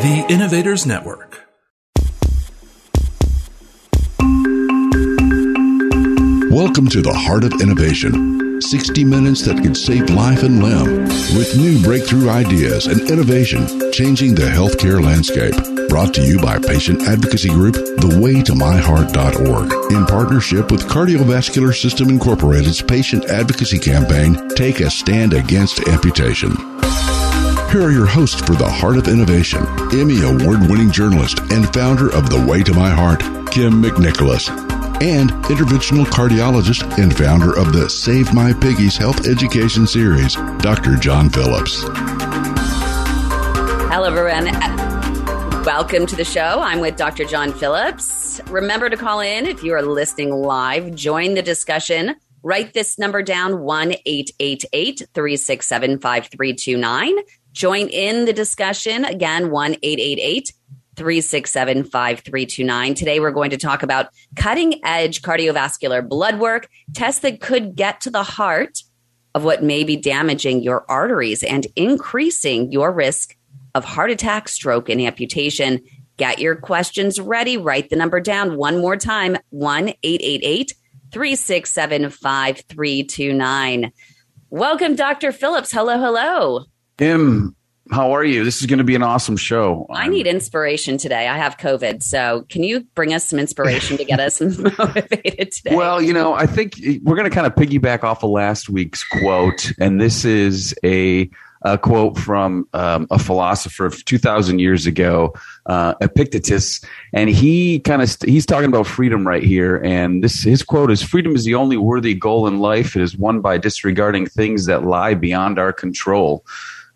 The Innovators Network. Welcome to the Heart of Innovation. 60 minutes that could save life and limb with new breakthrough ideas and innovation changing the healthcare landscape. Brought to you by patient advocacy group thewaytomyheart.org in partnership with Cardiovascular System Incorporated's patient advocacy campaign Take a Stand Against Amputation. Here are your hosts for the Heart of Innovation, Emmy Award winning journalist and founder of The Way to My Heart, Kym McNicholas, and interventional cardiologist and founder of the Save My Piggies Health Education Series, Dr. John Phillips. Hello, everyone. Welcome to the show. I'm with Dr. John Phillips. Remember to call in if you are listening live. Join the discussion. Write this number down 1 888 367 5329. Join in the discussion. Again, 1 888 367 5329. Today, we're going to talk about cutting edge cardiovascular blood work, tests that could get to the heart of what may be damaging your arteries and increasing your risk of heart attack, stroke, and amputation. Get your questions ready. Write the number down one more time 1 888 367 5329. Welcome, Dr. Phillips. Hello, hello. Tim, how are you? This is going to be an awesome show. I need inspiration today. I have COVID. So, can you bring us some inspiration to get us motivated today? Well, you know, I think we're going to kind of piggyback off of last week's quote. And this is a, a quote from um, a philosopher of 2,000 years ago, uh, Epictetus. And he kind of, st- he's talking about freedom right here. And this, his quote is freedom is the only worthy goal in life. It is won by disregarding things that lie beyond our control.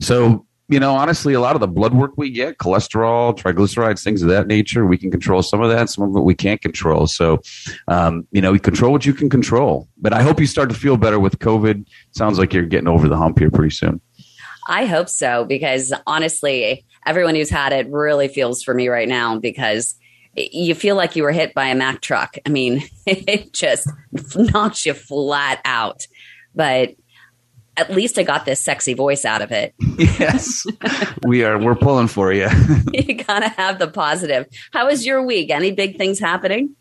So, you know, honestly, a lot of the blood work we get, cholesterol, triglycerides, things of that nature, we can control some of that. Some of it we can't control. So, um, you know, you control what you can control. But I hope you start to feel better with COVID. Sounds like you're getting over the hump here pretty soon. I hope so, because honestly, everyone who's had it really feels for me right now because you feel like you were hit by a Mack truck. I mean, it just knocks you flat out. But at least I got this sexy voice out of it. Yes, we are. We're pulling for you. you gotta have the positive. How was your week? Any big things happening?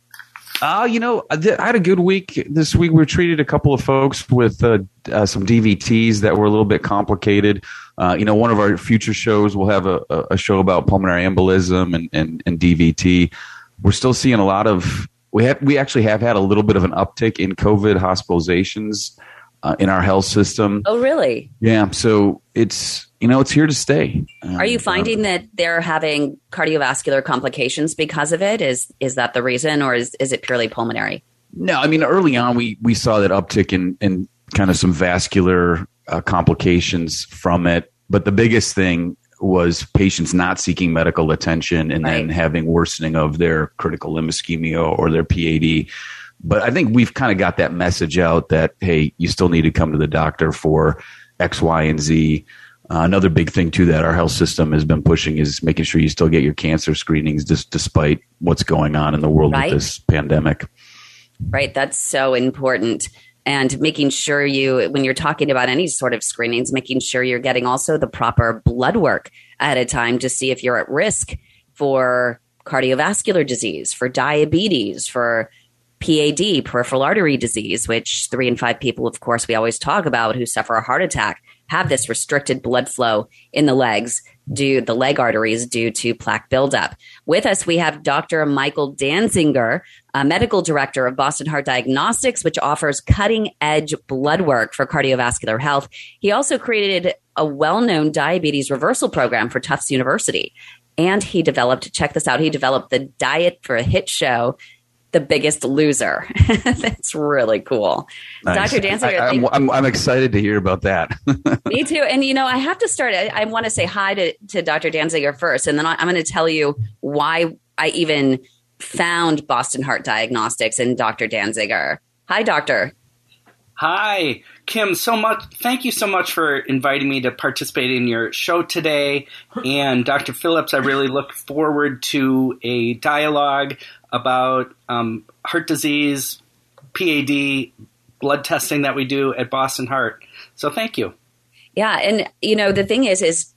Uh, you know, I had a good week this week. We treated a couple of folks with uh, uh, some DVTs that were a little bit complicated. Uh, you know, one of our future shows will have a, a show about pulmonary embolism and, and, and DVT. We're still seeing a lot of we have we actually have had a little bit of an uptick in COVID hospitalizations uh, in our health system. Oh, really? Yeah. So it's you know it's here to stay. Are you finding that they're having cardiovascular complications because of it? Is is that the reason, or is is it purely pulmonary? No, I mean early on we we saw that uptick in in kind of some vascular uh, complications from it, but the biggest thing was patients not seeking medical attention and right. then having worsening of their critical limb ischemia or their PAD but I think we've kind of got that message out that hey, you still need to come to the doctor for X, Y, and Z. Uh, another big thing too that our health system has been pushing is making sure you still get your cancer screenings, just despite what's going on in the world right. with this pandemic. Right, that's so important. And making sure you, when you're talking about any sort of screenings, making sure you're getting also the proper blood work at a time to see if you're at risk for cardiovascular disease, for diabetes, for PAD, peripheral artery disease, which three in five people, of course, we always talk about who suffer a heart attack have this restricted blood flow in the legs due the leg arteries due to plaque buildup. With us, we have Dr. Michael Dansinger, a medical director of Boston Heart Diagnostics, which offers cutting edge blood work for cardiovascular health. He also created a well known diabetes reversal program for Tufts University. And he developed, check this out, he developed the diet for a hit show The Biggest Loser. That's really cool. Nice. Dr. Dansinger, I, thank- am I'm, I'm excited to hear about that. Me too. And you know, I have to start. I, I want to say hi to, to Dr. Dansinger first, and then I, I'm going to tell you why I even found Boston Heart Diagnostics and Dr. Dansinger. Hi, doctor. Hi, Kym. So much. Thank you so much for inviting me to participate in your show today. And Dr. Phillips, I really look forward to a dialogue about um, heart disease, PAD, blood testing that we do at Boston Heart. So thank you. Yeah, and you know the thing is, is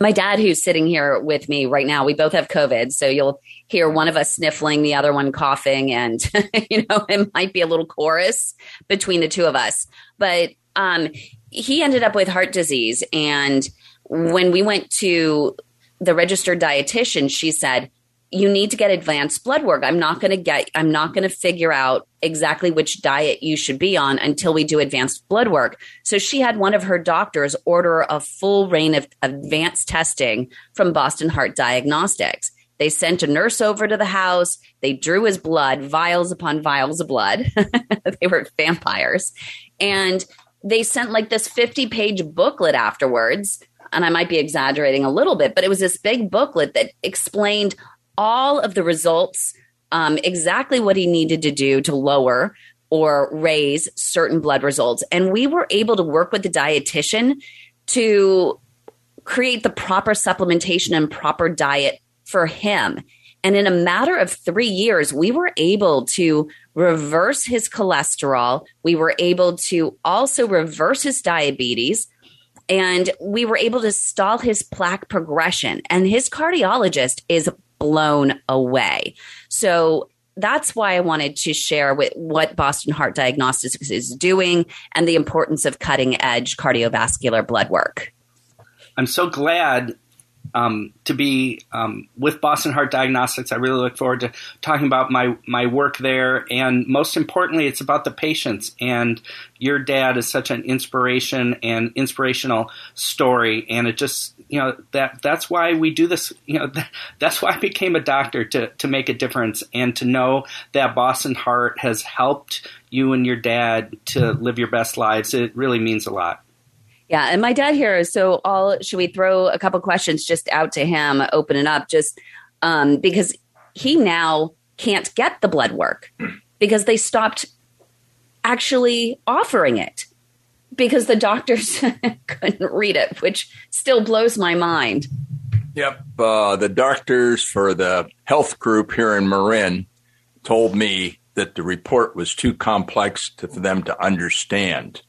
my dad who's sitting here with me right now. We both have COVID, so you'll hear one of us sniffling, the other one coughing, and you know it might be a little chorus between the two of us. But um, he ended up with heart disease, and when we went to the registered dietitian, she said, you need to get advanced blood work. I'm not going to get, I'm not going to figure out exactly which diet you should be on until we do advanced blood work. So she had one of her doctors order a full reign of advanced testing from Boston Heart Diagnostics. They sent a nurse over to the house. They drew his blood, vials upon vials of blood. they were vampires. And they sent like this 50 page booklet afterwards. And I might be exaggerating a little bit, but it was this big booklet that explained all of the results, um, exactly what he needed to do to lower or raise certain blood results. And we were able to work with the dietitian to create the proper supplementation and proper diet for him. And in a matter of three years, we were able to reverse his cholesterol. We were able to also reverse his diabetes. And we were able to stall his plaque progression. And his cardiologist is blown away. So that's why I wanted to share with what Boston Heart Diagnostics is doing and the importance of cutting edge cardiovascular blood work. I'm so glad um, to be um, with Boston Heart Diagnostics. I really look forward to talking about my my work there, and most importantly, it's about the patients. And your dad is such an inspiration and inspirational story, and it just you know that that's why we do this. You know that, that's why I became a doctor to to make a difference and to know that Boston Heart has helped you and your dad to live your best lives. It really means a lot. Yeah, and my dad here. So, all should we throw a couple questions just out to him, open it up, just um, because he now can't get the blood work because they stopped actually offering it because the doctors couldn't read it, which still blows my mind. Yep, uh, the doctors for the health group here in Marin told me that the report was too complex to, for them to understand,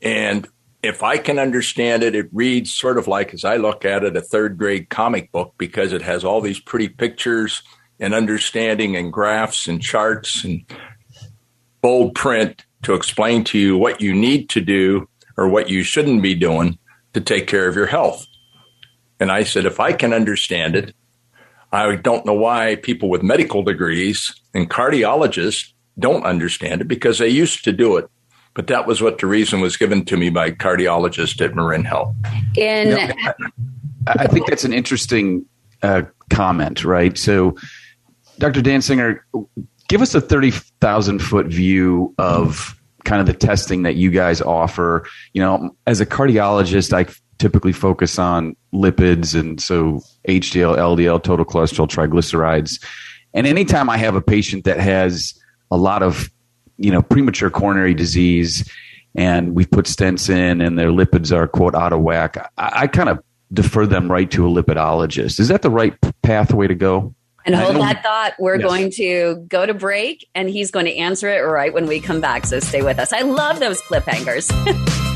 and if I can understand it, it reads sort of like, as I look at it, a third grade comic book because it has all these pretty pictures and understanding and graphs and charts and bold print to explain to you what you need to do or what you shouldn't be doing to take care of your health. And I said, if I can understand it, I don't know why people with medical degrees and cardiologists don't understand it because they used to do it but that was what the reason was given to me by cardiologist at Marin Health. In No, I, I think that's an interesting uh, comment, right? So, Dr. Dansinger, give us a 30,000 foot view of kind of the testing that you guys offer. You know, as a cardiologist, I typically focus on lipids and so HDL, LDL, total cholesterol, triglycerides. And anytime I have a patient that has a lot of you know premature coronary disease and we've put stents in and their lipids are quote out of whack i, I kind of defer them right to a lipidologist is that the right pathway to go and hold that thought. We're Yes. going to go to break, and he's going to answer it right when we come back. So stay with us. I love those cliffhangers.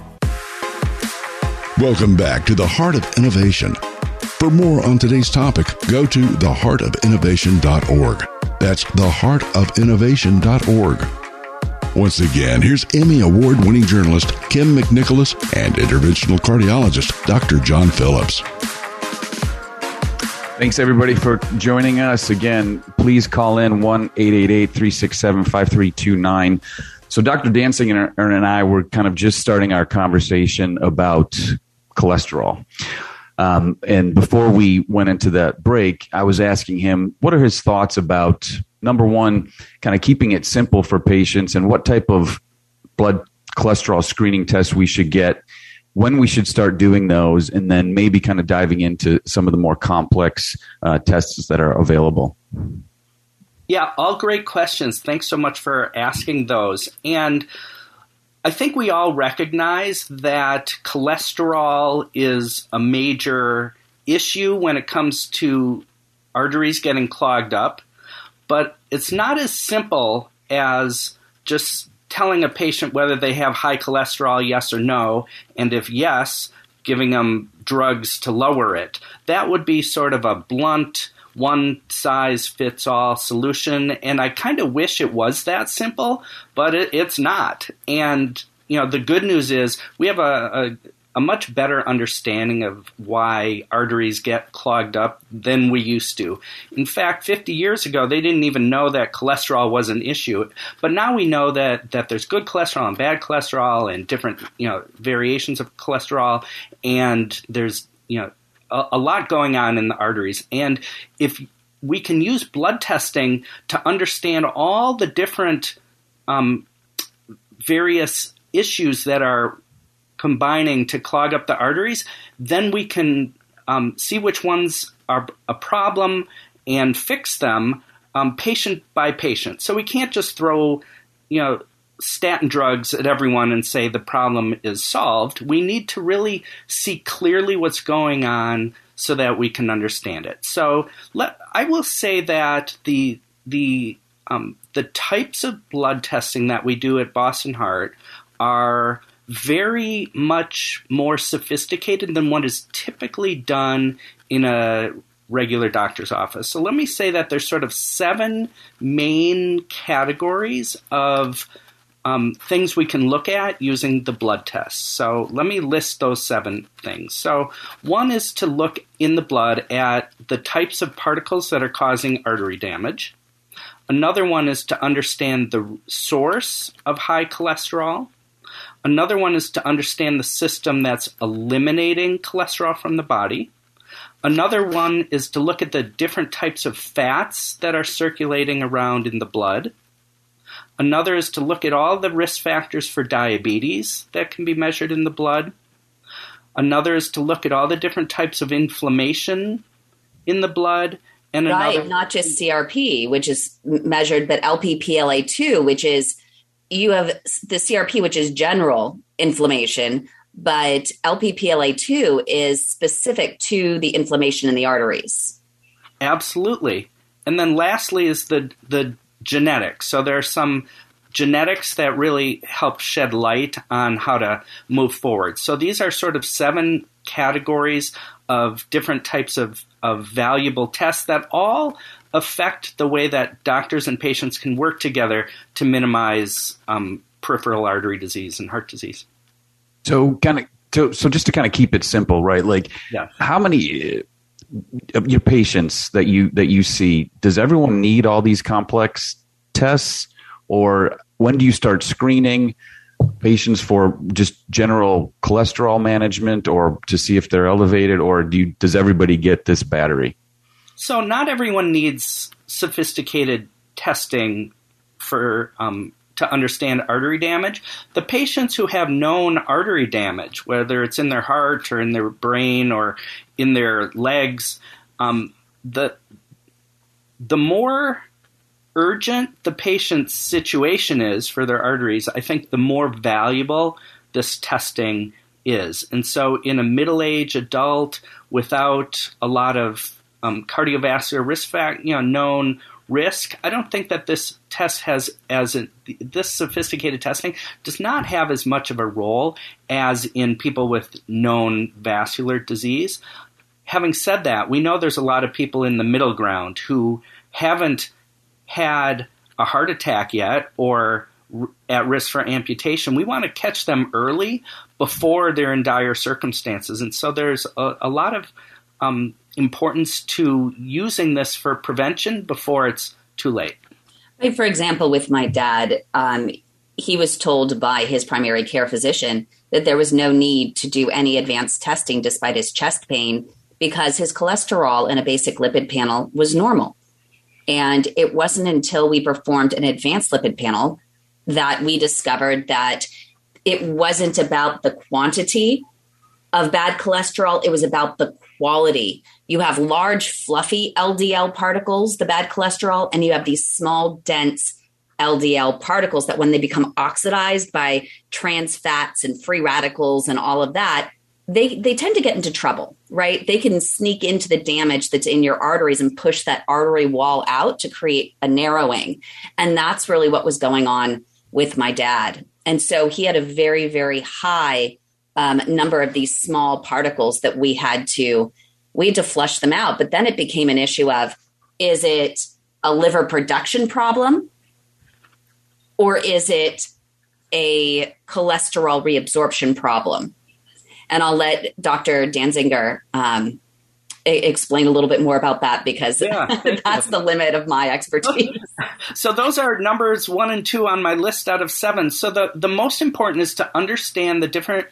Welcome back to the Heart of Innovation. For more on today's topic, go to theheartofinnovation.org. That's theheartofinnovation.org. Once again, here's Emmy Award winning journalist Kym McNicholas and interventional cardiologist Dr. John Phillips. Thanks everybody for joining us. Again, please call in 1 367 5329. So, Dr. Dansinger and, and I were kind of just starting our conversation about cholesterol. Um, and before we went into that break, I was asking him what are his thoughts about number one, kind of keeping it simple for patients and what type of blood cholesterol screening tests we should get, when we should start doing those, and then maybe kind of diving into some of the more complex uh, tests that are available. Yeah, all great questions. Thanks so much for asking those. And I think we all recognize that cholesterol is a major issue when it comes to arteries getting clogged up. But it's not as simple as just telling a patient whether they have high cholesterol, yes or no, and if yes, giving them drugs to lower it. That would be sort of a blunt, one size fits all solution. And I kind of wish it was that simple, but it, it's not. And, you know, the good news is we have a, a a much better understanding of why arteries get clogged up than we used to. In fact, 50 years ago, they didn't even know that cholesterol was an issue. But now we know that, that there's good cholesterol and bad cholesterol and different, you know, variations of cholesterol. And there's, you know, a, a lot going on in the arteries. And if we can use blood testing to understand all the different um, various issues that are combining to clog up the arteries, then we can um, see which ones are a problem and fix them um, patient by patient. So we can't just throw, you know, statin drugs at everyone and say the problem is solved. We need to really see clearly what's going on so that we can understand it. So let, I will say that the the um, the types of blood testing that we do at Boston Heart are very much more sophisticated than what is typically done in a regular doctor's office. So let me say that there's sort of seven main categories of um, things we can look at using the blood test. So let me list those seven things. So one is to look in the blood at the types of particles that are causing artery damage. Another one is to understand the source of high cholesterol. Another one is to understand the system that's eliminating cholesterol from the body. Another one is to look at the different types of fats that are circulating around in the blood. Another is to look at all the risk factors for diabetes that can be measured in the blood. Another is to look at all the different types of inflammation in the blood. And right, another- not just CRP, which is measured, but LPPLA2, which is you have the CRP, which is general inflammation, but LPPLA2 is specific to the inflammation in the arteries. Absolutely. And then lastly is the the genetics. So there are some genetics that really help shed light on how to move forward. So these are sort of seven categories of different types of, of valuable tests that all affect the way that doctors and patients can work together to minimize um, peripheral artery disease and heart disease. So, kind of, so, so just to kind of keep it simple, right? Like, yeah. how many your patients that you that you see does everyone need all these complex tests, or when do you start screening? patients for just general cholesterol management or to see if they're elevated or do you, does everybody get this battery so not everyone needs sophisticated testing for um, to understand artery damage. The patients who have known artery damage, whether it's in their heart or in their brain or in their legs, um, the the more urgent the patient's situation is for their arteries, I think the more valuable this testing is. And so, in a middle aged adult without a lot of um, cardiovascular risk factor, you know, known risk, I don't think that this test has as a, this sophisticated testing does not have as much of a role as in people with known vascular disease. Having said that, we know there's a lot of people in the middle ground who haven't had a heart attack yet or at risk for amputation. We want to catch them early before they're in dire circumstances. And so there's a, a lot of um, importance to using this for prevention before it's too late. For example, with my dad, um, he was told by his primary care physician that there was no need to do any advanced testing despite his chest pain because his cholesterol in a basic lipid panel was normal. And it wasn't until we performed an advanced lipid panel that we discovered that it wasn't about the quantity of bad cholesterol, it was about the quality. You have large, fluffy LDL particles, the bad cholesterol, and you have these small, dense LDL particles that, when they become oxidized by trans fats and free radicals and all of that, they they tend to get into trouble, right? They can sneak into the damage that's in your arteries and push that artery wall out to create a narrowing. And that's really what was going on with my dad. And so he had a very very high um, number of these small particles that we had to we had to flush them out. But then it became an issue of is it a liver production problem or is it a cholesterol reabsorption problem? And I'll let Dr. Dansinger um, explain a little bit more about that because yeah, that's the limit of my expertise. so those are numbers one and two on my list out of seven. So the, the most important is to understand the different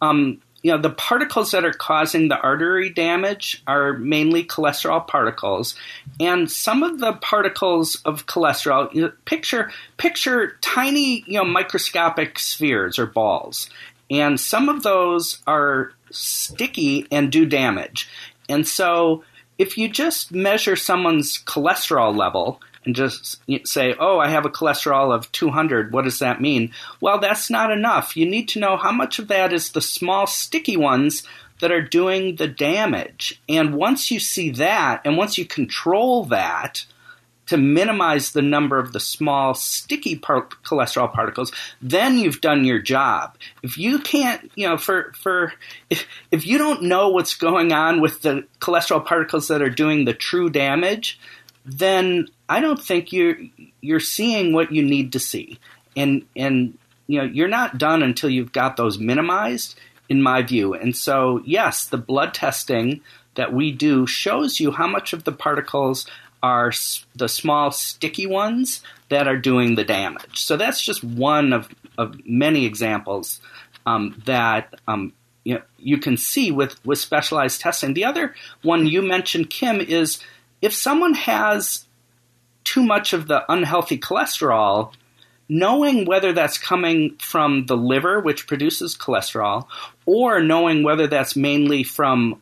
um, you know the particles that are causing the artery damage are mainly cholesterol particles and some of the particles of cholesterol you know, picture picture tiny you know microscopic spheres or balls and some of those are sticky and do damage. And so if you just measure someone's cholesterol level and just say, oh, I have a cholesterol of 200, what does that mean? Well, that's not enough. You need to know how much of that is the small sticky ones that are doing the damage. And once you see that, and once you control that, to minimize the number of the small sticky par- cholesterol particles, then you've done your job. If you can't, you know, for for if, if you don't know what's going on with the cholesterol particles that are doing the true damage, then I don't think you're you're seeing what you need to see. And and you know, you're not done until you've got those minimized in my view. And so, yes, the blood testing that we do shows you how much of the particles are the small sticky ones that are doing the damage. So that's just one of, of many examples um, that um, you, know, you can see with, with specialized testing. The other one you mentioned, Kym, is if someone has too much of the unhealthy cholesterol, knowing whether that's coming from the liver, which produces cholesterol, or knowing whether that's mainly from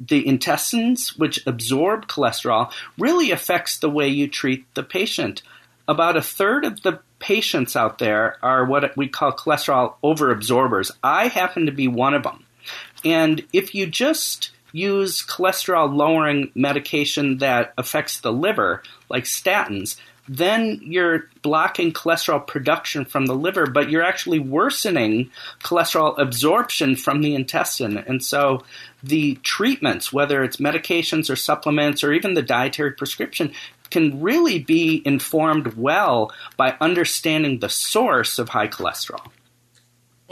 the intestines, which absorb cholesterol, really affects the way you treat the patient. About a third of the patients out there are what we call cholesterol overabsorbers. I happen to be one of them. And if you just use cholesterol lowering medication that affects the liver, like statins, then you're blocking cholesterol production from the liver, but you're actually worsening cholesterol absorption from the intestine. And so the treatments, whether it's medications or supplements or even the dietary prescription, can really be informed well by understanding the source of high cholesterol.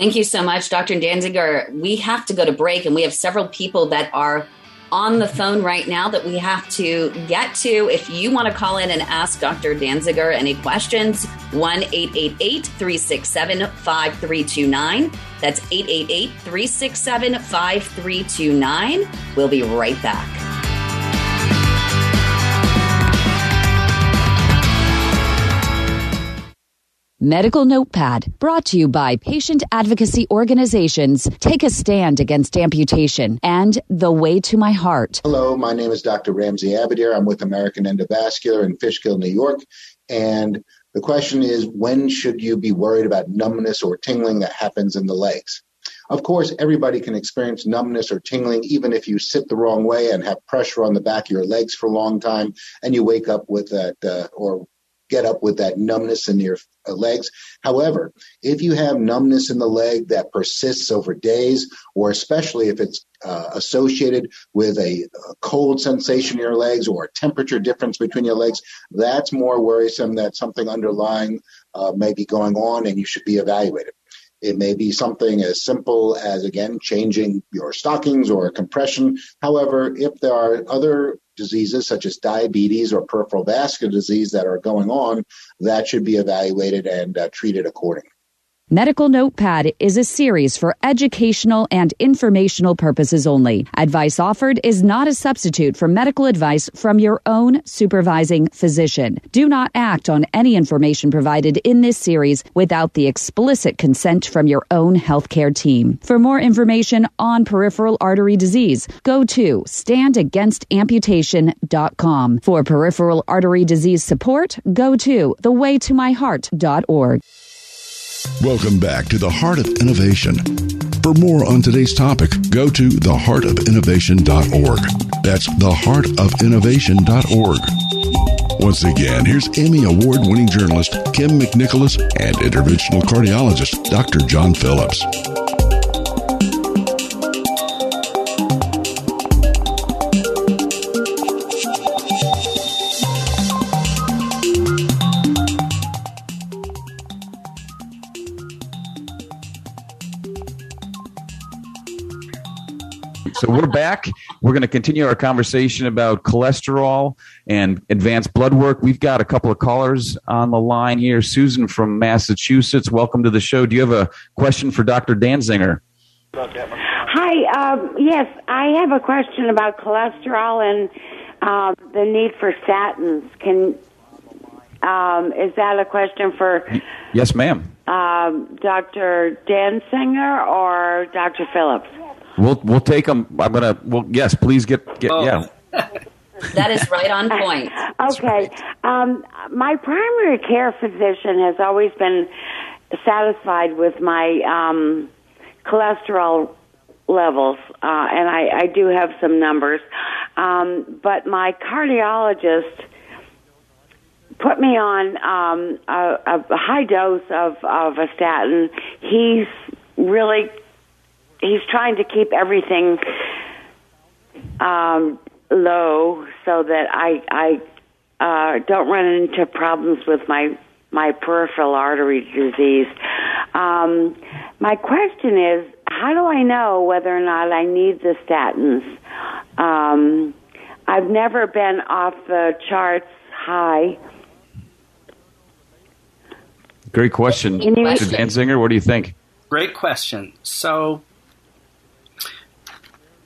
Thank you so much, Dr. Dansinger. We have to go to break, and we have several people that are on the phone right now that we have to get to. If you want to call in and ask Dr. Dansinger any questions, 1 888 367 5329. That's 888 367 5329. We'll be right back. Medical Notepad, brought to you by patient advocacy organizations Take a Stand Against Amputation and The Way to My Heart. Hello, my name is Dr. Ramsey Abadir. I'm with American Endovascular in Fishkill, New York. And the question is when should you be worried about numbness or tingling that happens in the legs? Of course, everybody can experience numbness or tingling even if you sit the wrong way and have pressure on the back of your legs for a long time and you wake up with that uh, or get up with that numbness in your uh, legs. However, if you have numbness in the leg that persists over days, or especially if it's uh, associated with a, a, cold sensation in your legs or a temperature difference between your legs, that's more worrisome that something underlying uh, may be going on and you should be evaluated. It may be something as simple as, again, changing your stockings or a compression. However, if there are other diseases such as diabetes or peripheral vascular disease that are going on, that should be evaluated and uh, treated accordingly. Medical Notepad is a series for educational and informational purposes only. Advice offered is not a substitute for medical advice from your own supervising physician. Do not act on any information provided in this series without the explicit consent from your own healthcare team. For more information on peripheral artery disease, go to standagainstamputation.com. For peripheral artery disease support, go to thewaytomyheart.org. Welcome back to the Heart of Innovation. For more on today's topic, go to theheartofinnovation.org. That's theheartofinnovation.org. Once again, here's Emmy Award winning journalist Kym McNicholas and interventional cardiologist Dr. John Phillips. So we're back. We're going to continue our conversation about cholesterol and advanced blood work. We've got a couple of callers on the line here. Susan from Massachusetts, welcome to the show. Do you have a question for Dr. Dansinger? Hi. Um, yes, I have a question about cholesterol and uh, the need for statins. Can um, is that a question for? Yes, ma'am. Um, Dr. Dansinger or Dr. Phillips? We'll we'll take them. I'm gonna. Well, yes, please get get. Oh. Yeah. that is right on point. okay. Um, my primary care physician has always been satisfied with my um, cholesterol levels, uh, and I, I do have some numbers. Um, but my cardiologist put me on um, a, a high dose of, of a statin. He's really he's trying to keep everything um, low so that I I uh, don't run into problems with my my peripheral artery disease. Um, my question is, how do I know whether or not I need the statins? Um, I've never been off the charts high. Great question, Dr. Dansinger. What do you think? Great question. So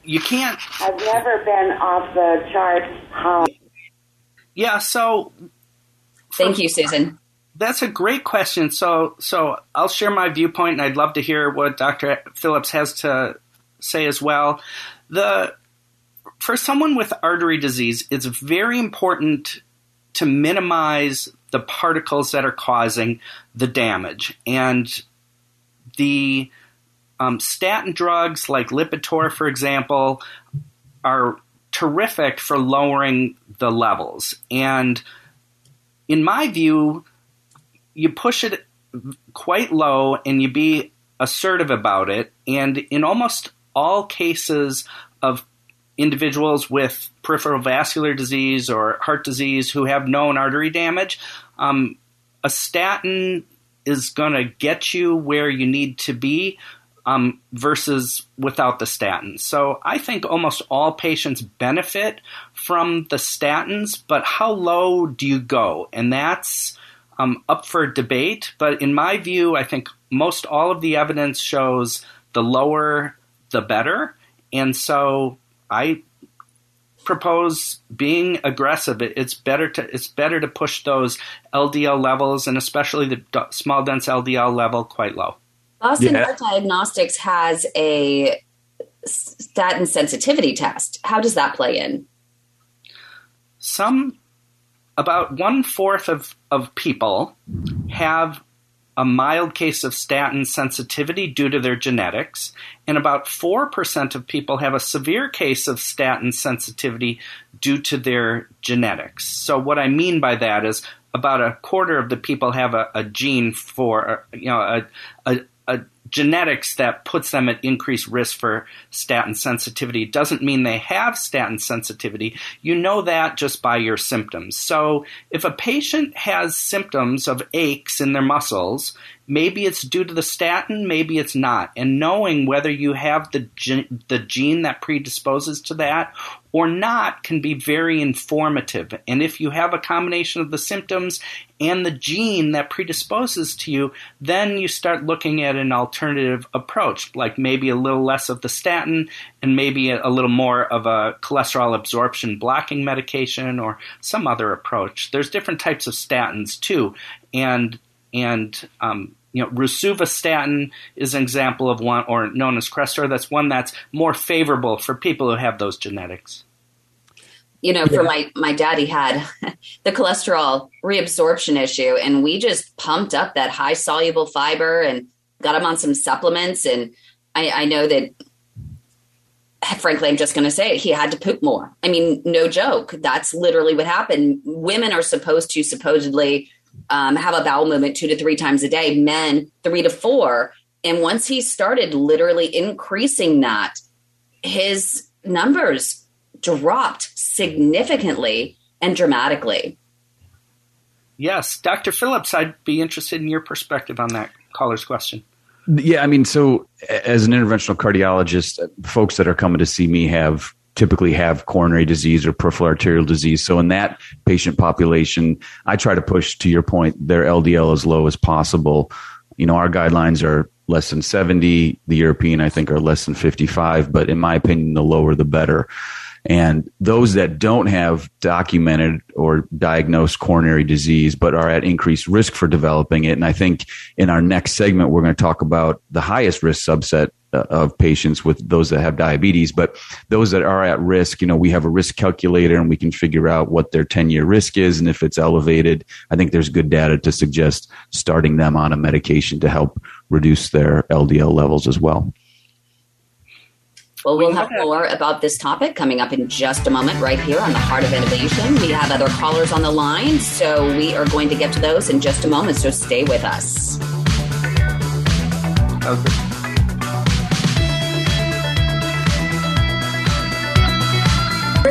you can't. I've never been off the charts. How? Yeah. So. Thank you, Susan. That's a great question. So, so I'll share my viewpoint, and I'd love to hear what Dr. Phillips has to say as well. The for someone with artery disease, it's very important to minimize the particles that are causing the damage, and the um, statin drugs like Lipitor, for example, are terrific for lowering the levels. And in my view, you push it quite low and you be assertive about it. And in almost all cases of individuals with peripheral vascular disease or heart disease who have known artery damage, um, a statin is going to get you where you need to be um, versus without the statins. So I think almost all patients benefit from the statins, but how low do you go? And that's um, up for debate. But in my view, I think most all of the evidence shows the lower the better. And so I propose being aggressive. It's better to it's better to push those LDL levels and especially the small dense LDL level quite low. Boston yeah. Heart Diagnostics has a statin sensitivity test. How does that play in? Some about one fourth of, of people have a mild case of statin sensitivity due to their genetics, and about 4% of people have a severe case of statin sensitivity due to their genetics. So, what I mean by that is about a quarter of the people have a, a gene for, you know, a, a, a genetics that puts them at increased risk for statin sensitivity doesn't mean they have statin sensitivity. You know that just by your symptoms. So if a patient has symptoms of aches in their muscles, maybe it's due to the statin, maybe it's not. And knowing whether you have the the gene that predisposes to that or not can be very informative. And if you have a combination of the symptoms and the gene that predisposes to you, then you start looking at an alternative approach, like maybe a little less of the statin and maybe a, little more of a cholesterol absorption blocking medication or some other approach. There's different types of statins too, and and um, you know, rosuvastatin is an example of one, or known as Crestor. That's one that's more favorable for people who have those genetics. You know, yeah. for my my daddy had the cholesterol reabsorption issue, and we just pumped up that high soluble fiber and got him on some supplements. And I, I know that frankly, I'm just going to say it. He had to poop more. I mean, no joke. That's literally what happened. Women are supposed to supposedly um, have a bowel movement two to three times a day, men three to four. And once he started literally increasing that, his numbers dropped significantly and dramatically. Yes, Dr. Phillips, I'd be interested in your perspective on that caller's question. Yeah, I mean, so as an interventional cardiologist, folks that are coming to see me have typically have coronary disease or peripheral arterial disease. So in that patient population, I try to push to your point their LDL as low as possible. You know, our guidelines are less than 70. The European, I think, are less than 55. But in my opinion, the lower the better. And those that don't have documented or diagnosed coronary disease, but are at increased risk for developing it. And I think in our next segment, we're going to talk about the highest risk subset Uh, of patients with those that have diabetes, but those that are at risk, you know, we have a risk calculator and we can figure out what their 10 year risk is. And if it's elevated, I think there's good data to suggest starting them on a medication to help reduce their LDL levels as well. Well, we'll have more about this topic coming up in just a moment, right here on the Heart of Innovation. We have other callers on the line, so we are going to get to those in just a moment. So stay with us. Okay.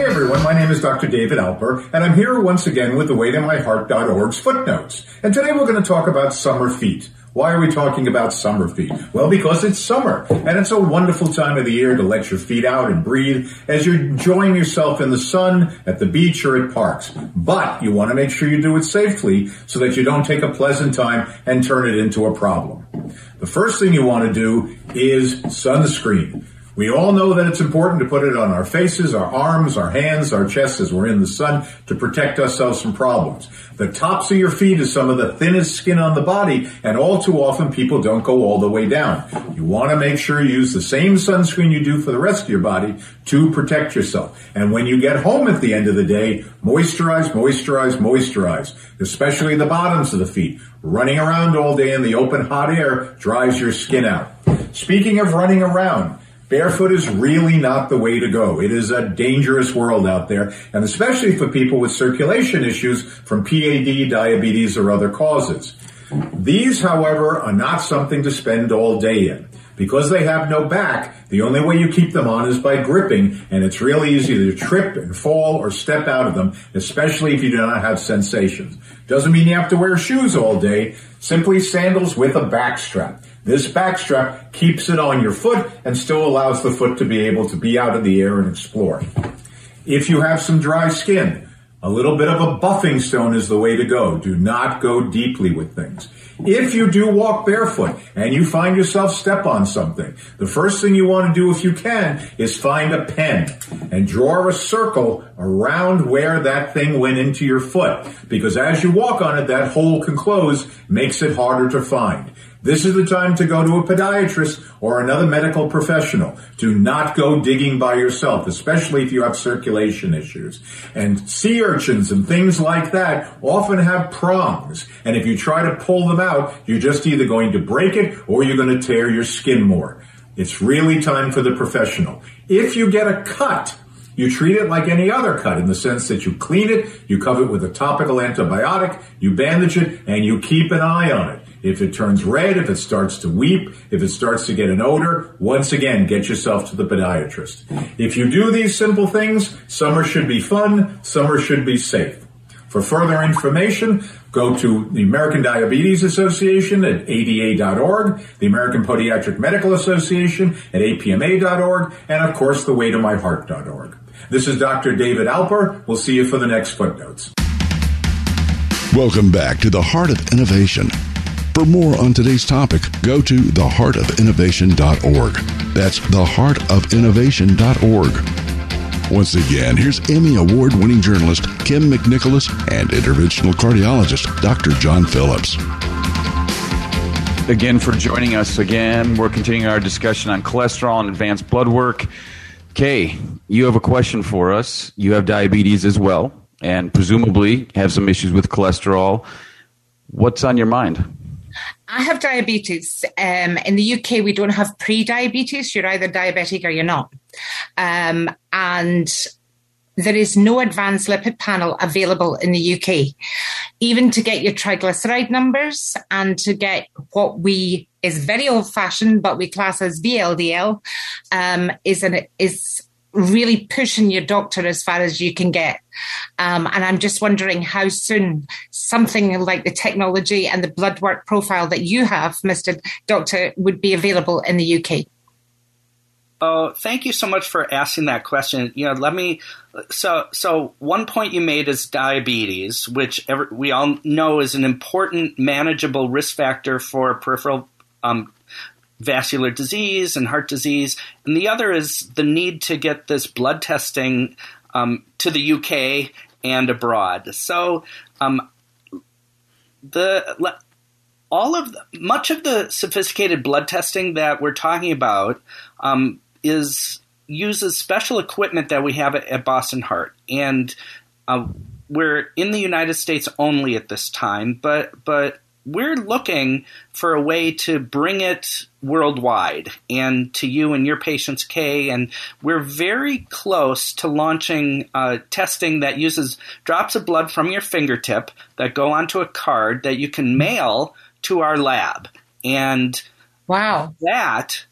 Hey everyone, my name is Dr. David Alper, and I'm here once again with the waytomyheart.org's footnotes. And today we're going to talk about summer feet. Why are we talking about summer feet? Well, because it's summer, and it's a wonderful time of the year to let your feet out and breathe as you're enjoying yourself in the sun, at the beach, or at parks. But you want to make sure you do it safely so that you don't take a pleasant time and turn it into a problem. The first thing you want to do is sunscreen. We all know that it's important to put it on our faces, our arms, our hands, our chests as we're in the sun to protect ourselves from problems. The tops of your feet is some of the thinnest skin on the body, and all too often people don't go all the way down. You want to make sure you use the same sunscreen you do for the rest of your body to protect yourself. And when you get home at the end of the day, moisturize, moisturize, moisturize, especially the bottoms of the feet. Running around all day in the open hot air dries your skin out. Speaking of running around, Barefoot is really not the way to go. It is a dangerous world out there, and especially for people with circulation issues from PAD, diabetes, or other causes. These, however, are not something to spend all day in. Because they have no back, the only way you keep them on is by gripping, and it's really easy to trip and fall or step out of them, especially if you do not have sensations. Doesn't mean you have to wear shoes all day, simply sandals with a back strap. This backstrap keeps it on your foot and still allows the foot to be able to be out of the air and explore. If you have some dry skin, a little bit of a buffing stone is the way to go. Do not go deeply with things. If you do walk barefoot and you find yourself step on something, the first thing you want to do if you can is find a pen and draw a circle around where that thing went into your foot. Because as you walk on it, that hole can close, makes it harder to find. This is the time to go to a podiatrist or another medical professional. Do not go digging by yourself, especially if you have circulation issues. And sea urchins and things like that often have prongs. And if you try to pull them out, you're just either going to break it or you're going to tear your skin more. It's really time for the professional. If you get a cut, you treat it like any other cut in the sense that you clean it, you cover it with a topical antibiotic, you bandage it, and you keep an eye on it. If it turns red, if it starts to weep, if it starts to get an odor, once again, get yourself to the podiatrist. If you do these simple things, summer should be fun, summer should be safe. For further information, go to the American Diabetes Association at ada.org, the American Podiatric Medical Association at apma.org, and of course, the waytomyheart.org. This is Dr. David Alper. We'll see you for the next footnotes. Welcome back to the Heart of Innovation. For more on today's topic, go to theheartofinnovation.org. That's theheartofinnovation.org. Once again, here's Emmy Award winning journalist Kym McNicholas and interventional cardiologist Dr. John Phillips. Again, for joining us again, we're continuing our discussion on cholesterol and advanced blood work. Kay, you have a question for us. You have diabetes as well, and presumably have some issues with cholesterol. What's on your mind? I have diabetes. Um, in the UK, we don't have pre-diabetes. You're either diabetic or you're not. Um, and there is no advanced lipid panel available in the UK. Even to get your triglyceride numbers and to get what we is very old fashioned, but we class as VLDL, um, is an is really pushing your doctor as far as you can get. Um, and I'm just wondering how soon something like the technology and the blood work profile that you have, Mr. Doctor, would be available in the UK. Oh, thank you so much for asking that question. You know, let me. So, so one point you made is diabetes, which every, we all know is an important, manageable risk factor for peripheral um, vascular disease and heart disease, and the other is the need to get this blood testing um, to the UK and abroad. So, um, the all of the, much of the sophisticated blood testing that we're talking about um, is uses special equipment that we have at, at Boston Heart, and uh, we're in the United States only at this time. But but we're looking for a way to bring it worldwide and to you and your patients, Kay. And we're very close to launching uh, testing that uses drops of blood from your fingertip that go onto a card that you can mail to our lab. And wow, that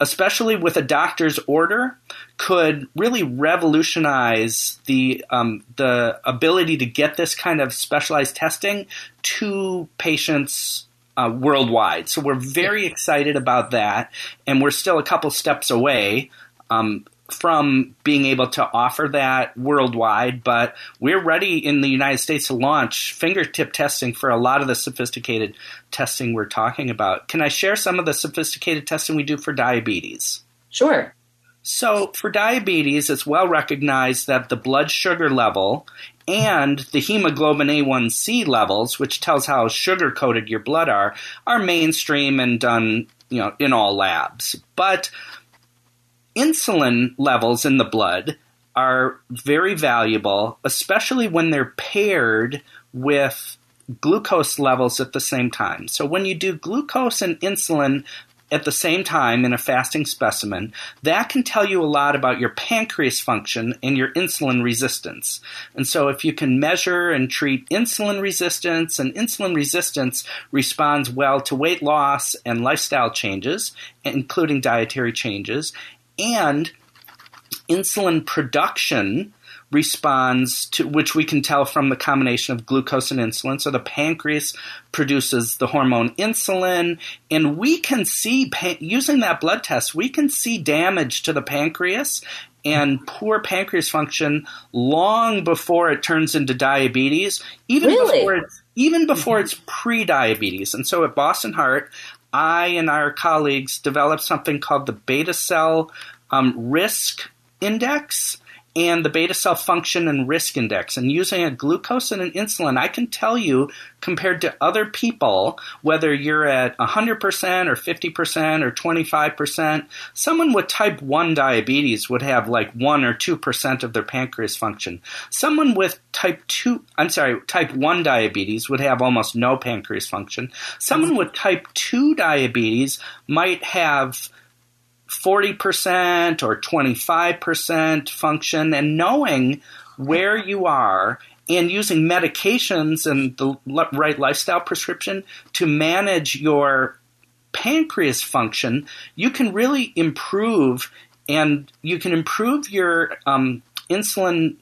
especially with a doctor's order, could really revolutionize the um, the ability to get this kind of specialized testing to patients uh, worldwide. So we're very excited about that, and we're still a couple steps away. Um, from being able to offer that worldwide, but we're ready in the United States to launch fingertip testing for a lot of the sophisticated testing we're talking about. Can I share some of the sophisticated testing we do for diabetes? Sure. So, for diabetes, it's well recognized that the blood sugar level and the hemoglobin A1C levels, which tells how sugar coated your blood are, are mainstream and done, you know, in all labs. But insulin levels in the blood are very valuable, especially when they're paired with glucose levels at the same time. So when you do glucose and insulin at the same time in a fasting specimen, that can tell you a lot about your pancreas function and your insulin resistance. And so if you can measure and treat insulin resistance, and insulin resistance responds well to weight loss and lifestyle changes, including dietary changes, and insulin production responds to which we can tell from the combination of glucose and insulin so the pancreas produces the hormone insulin and we can see using that blood test we can see damage to the pancreas and poor pancreas function long before it turns into diabetes, even Really? before it's even before it's pre-diabetes. And so at Boston Heart, I and our colleagues developed something called the beta cell um, risk index and the beta cell function and risk index. And using a glucose and an insulin, I can tell you compared to other people, whether you're at 100% or 50% or 25%, someone with type 1 diabetes would have like 1 or 2% of their pancreas function. Someone with type 2, I'm sorry, type 1 diabetes would have almost no pancreas function. Someone with type 2 diabetes might have 40% or 25% function and knowing where you are and using medications and the right lifestyle prescription to manage your pancreas function, you can really improve and you can improve your um, insulin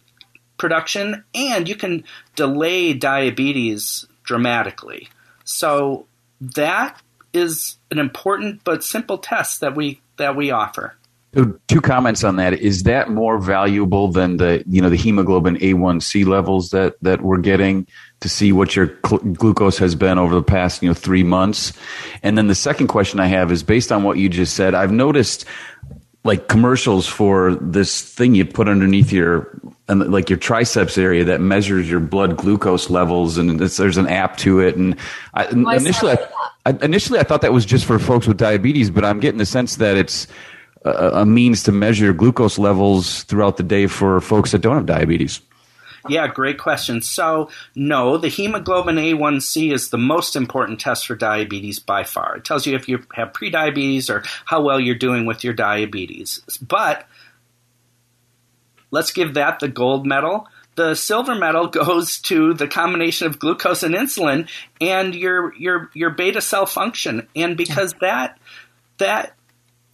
production and you can delay diabetes dramatically. So that is an important but simple test that we that we offer. Two comments on that. Is that more valuable than the you know the hemoglobin A1C levels that that we're getting to see what your cl- glucose has been over the past you know three months? And then the second question I have is based on what you just said. I've noticed like commercials for this thing you put underneath your and like your triceps area that measures your blood glucose levels and it's, there's an app to it and I, oh, I initially I, I, initially I thought that was just for folks with diabetes but I'm getting the sense that it's a, a means to measure glucose levels throughout the day for folks that don't have diabetes. Yeah, great question. So, no, the hemoglobin A1C is the most important test for diabetes by far. It tells you if you have prediabetes or how well you're doing with your diabetes. But let's give that the gold medal. The silver medal goes to the combination of glucose and insulin and your your your beta cell function. And because that that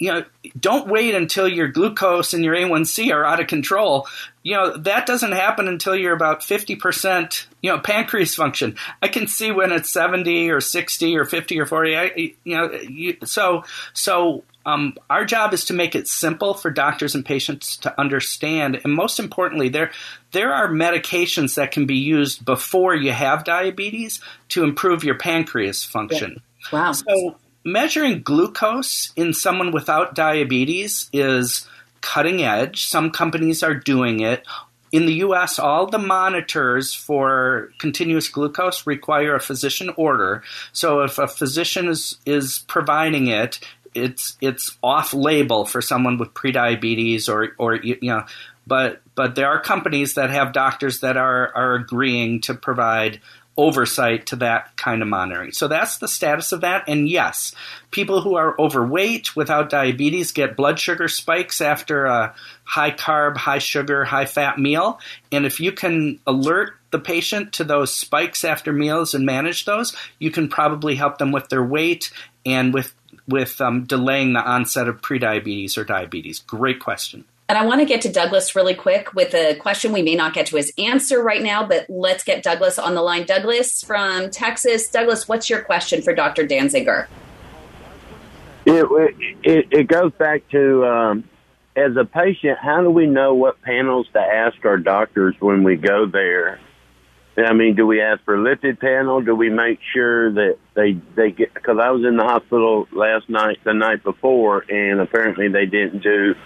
you know, don't wait until your glucose and your A1C are out of control. You know, that doesn't happen until you're about 50%, you know, pancreas function. I can see when it's 70 or 60 or 50 or 40. I, you know, you, so, so, um, our job is to make it simple for doctors and patients to understand. And most importantly, there, there are medications that can be used before you have diabetes to improve your pancreas function. Wow. So, measuring glucose in someone without diabetes is cutting edge. Some companies are doing it. In the US, all the monitors for continuous glucose require a physician order. So if a physician is, is providing it, it's it's off label for someone with prediabetes or or you know but but there are companies that have doctors that are are agreeing to provide oversight to that kind of monitoring. So that's the status of that. And yes, people who are overweight without diabetes get blood sugar spikes after a high carb, high sugar, high fat meal. And if you can alert the patient to those spikes after meals and manage those, you can probably help them with their weight and with with um, delaying the onset of prediabetes or diabetes. Great question. And I want to get to Douglas really quick with a question we may not get to his answer right now, but let's get Douglas on the line. Douglas from Texas. Douglas, what's your question for Dr. Dansinger? It, it, it goes back to um, as a patient, how do we know what panels to ask our doctors when we go there? I mean, do we ask for a lipid panel? Do we make sure that they they get? Because I was in the hospital last night, the night before, and apparently they didn't do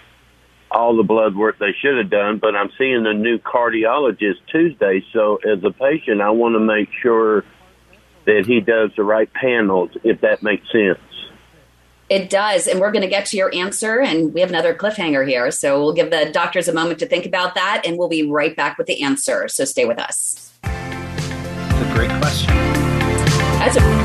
all the blood work they should have done. But I'm seeing a new cardiologist Tuesday, so as a patient, I want to make sure that he does the right panels, if that makes sense. It does. And we're going to get to your answer. And we have another cliffhanger here. So we'll give the doctors a moment to think about that. And we'll be right back with the answer. So stay with us. It's a great question. That's a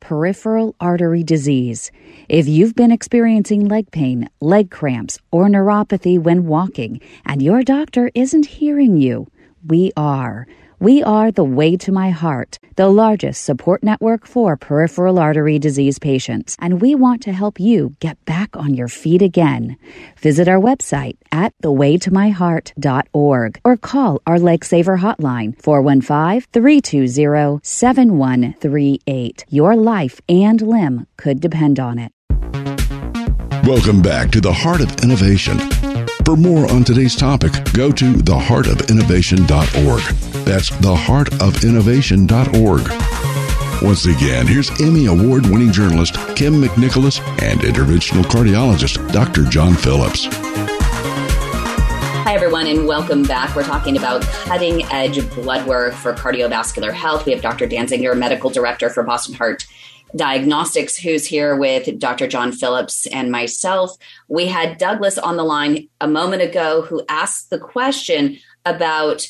peripheral artery disease. If you've been experiencing leg pain, leg cramps, or neuropathy when walking, and your doctor isn't hearing you, we are. We are the Way to My Heart, the largest support network for peripheral artery disease patients, and we want to help you get back on your feet again. Visit our website at thewaytomyheart.org or call our Leg hotline 415-320-7138. Your life and limb could depend on it. Welcome back to the Heart of Innovation. For more on today's topic, go to theheartofinnovation.org. That's theheartofinnovation.org. Once again, here's Emmy Award winning journalist Kym McNicholas and interventional cardiologist Dr. John Phillips. Hi, everyone, and welcome back. We're talking about cutting edge blood work for cardiovascular health. We have Dr. Dansinger, medical director for Boston Heart Diagnostics, who's here with Dr. John Phillips and myself. We had Douglas on the line a moment ago who asked the question about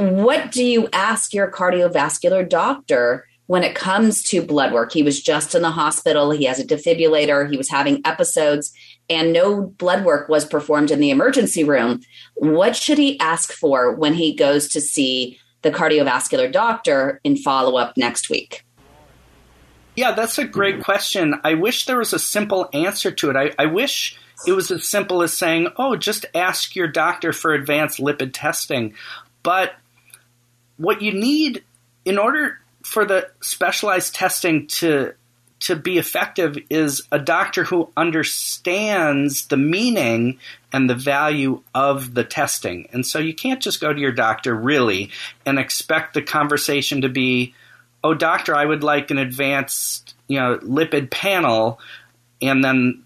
what do you ask your cardiovascular doctor when it comes to blood work? He was just in the hospital, he has a defibrillator, he was having episodes, and no blood work was performed in the emergency room. What should he ask for when he goes to see the cardiovascular doctor in follow up next week? Yeah, that's a great question. I wish there was a simple answer to it. I, I, wish it was as simple as saying, oh, just ask your doctor for advanced lipid testing. But what you need in order for the specialized testing to to be effective is a doctor who understands the meaning and the value of the testing. And so you can't just go to your doctor really and expect the conversation to be, "Oh doctor, I would like an advanced, you know, lipid panel." And then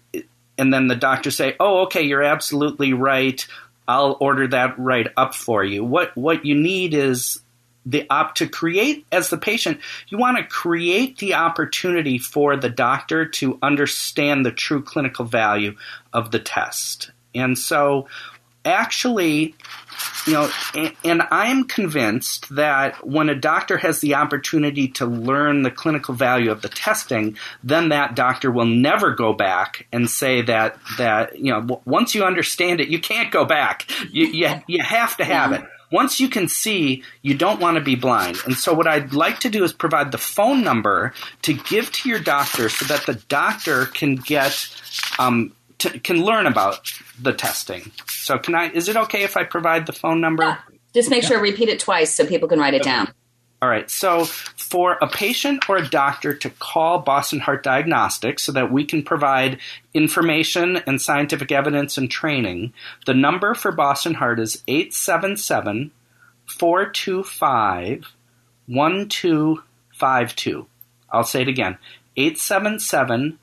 and then the doctor say, "Oh, okay, you're absolutely right. I'll order that right up for you." What what you need is the op to create as the patient you want to create the opportunity for the doctor to understand the true clinical value of the test. And so actually you know and, and i'm convinced that when a doctor has the opportunity to learn the clinical value of the testing then that doctor will never go back and say that that you know once you understand it you can't go back. You you, you have to have it once you can see, you don't want to be blind. And so, what I'd like to do is provide the phone number to give to your doctor so that the doctor can get um, to, can learn about the testing. So, can I? Is it okay if I provide the phone number? Yeah. Just make sure repeat it twice so people can write it down. All right. So, for a patient or a doctor to call Boston Heart Diagnostics so that we can provide information and scientific evidence and training, the number for Boston Heart is 877 425 1252. I'll say it again 877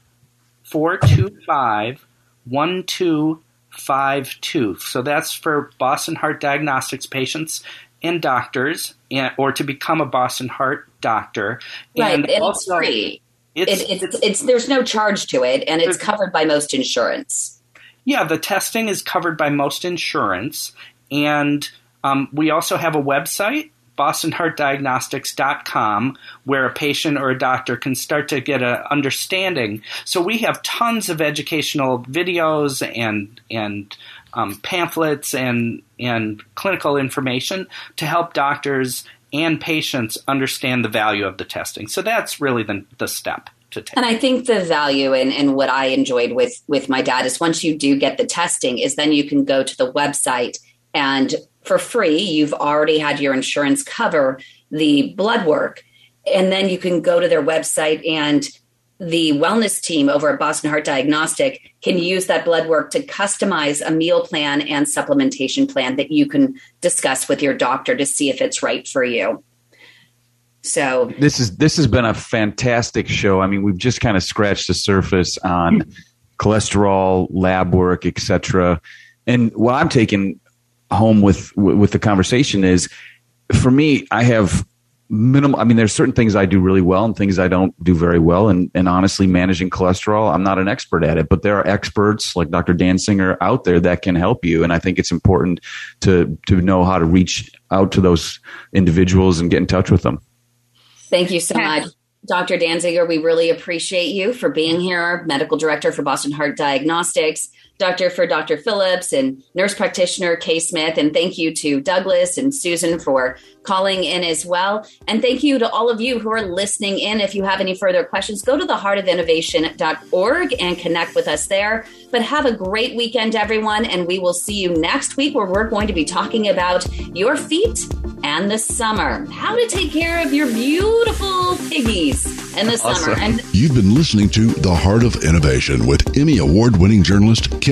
425 1252. So that's for Boston Heart Diagnostics patients and doctors, and, or to become a Boston Heart doctor. Right, and, and also, it's free. It's, it, it's, it's, there's no charge to it, and it's covered by most insurance. Yeah, the testing is covered by most insurance, and um, we also have a website, bostonheartdiagnostics.com where a patient or a doctor can start to get an understanding. So we have tons of educational videos and and um, pamphlets and and clinical information to help doctors and patients understand the value of the testing. So that's really the, the step. to take. And I think the value and, and what I enjoyed with with my dad is once you do get the testing, is then you can go to the website and for free, you've already had your insurance cover the blood work. And then you can go to their website and the wellness team over at Boston Heart Diagnostic can use that blood work to customize a meal plan and supplementation plan that you can discuss with your doctor to see if it's right for you. So this is this has been a fantastic show. I mean, we've just kind of scratched the surface on cholesterol, lab work, etc. and what I'm taking home with with the conversation is, for me, I have minimal i mean there's certain things i do really well and things i don't do very well. And, and honestly managing cholesterol i'm not an expert at it but there are experts like dr Dansinger out there that can help you. And i think it's important to to know how to reach out to those individuals and get in touch with them. Thank you so much. Dr dansinger we really appreciate you for being here medical director for boston heart diagnostics doctor for Dr. Phillips and nurse practitioner Kay Smith. And thank you to Douglas and Susan for calling in as well. And thank you to all of you who are listening in. If you have any further questions, go to theheartofinnovation.org and connect with us there. But have a great weekend, everyone. And we will see you next week where we're going to be talking about your feet and the summer. How to take care of your beautiful piggies in the awesome. summer. And You've been listening to The Heart of Innovation with Emmy Award winning journalist Kym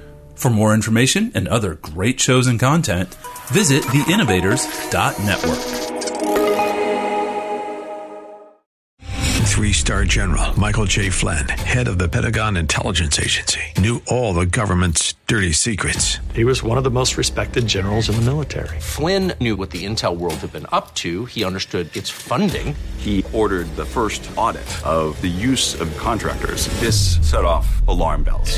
For more information and other great shows and content, visit theinnovators.network. Three star general Michael J. Flynn, head of the Pentagon Intelligence Agency, knew all the government's dirty secrets. He was one of the most respected generals in the military. Flynn knew what the intel world had been up to, he understood its funding. He ordered the first audit of the use of contractors. This set off alarm bells.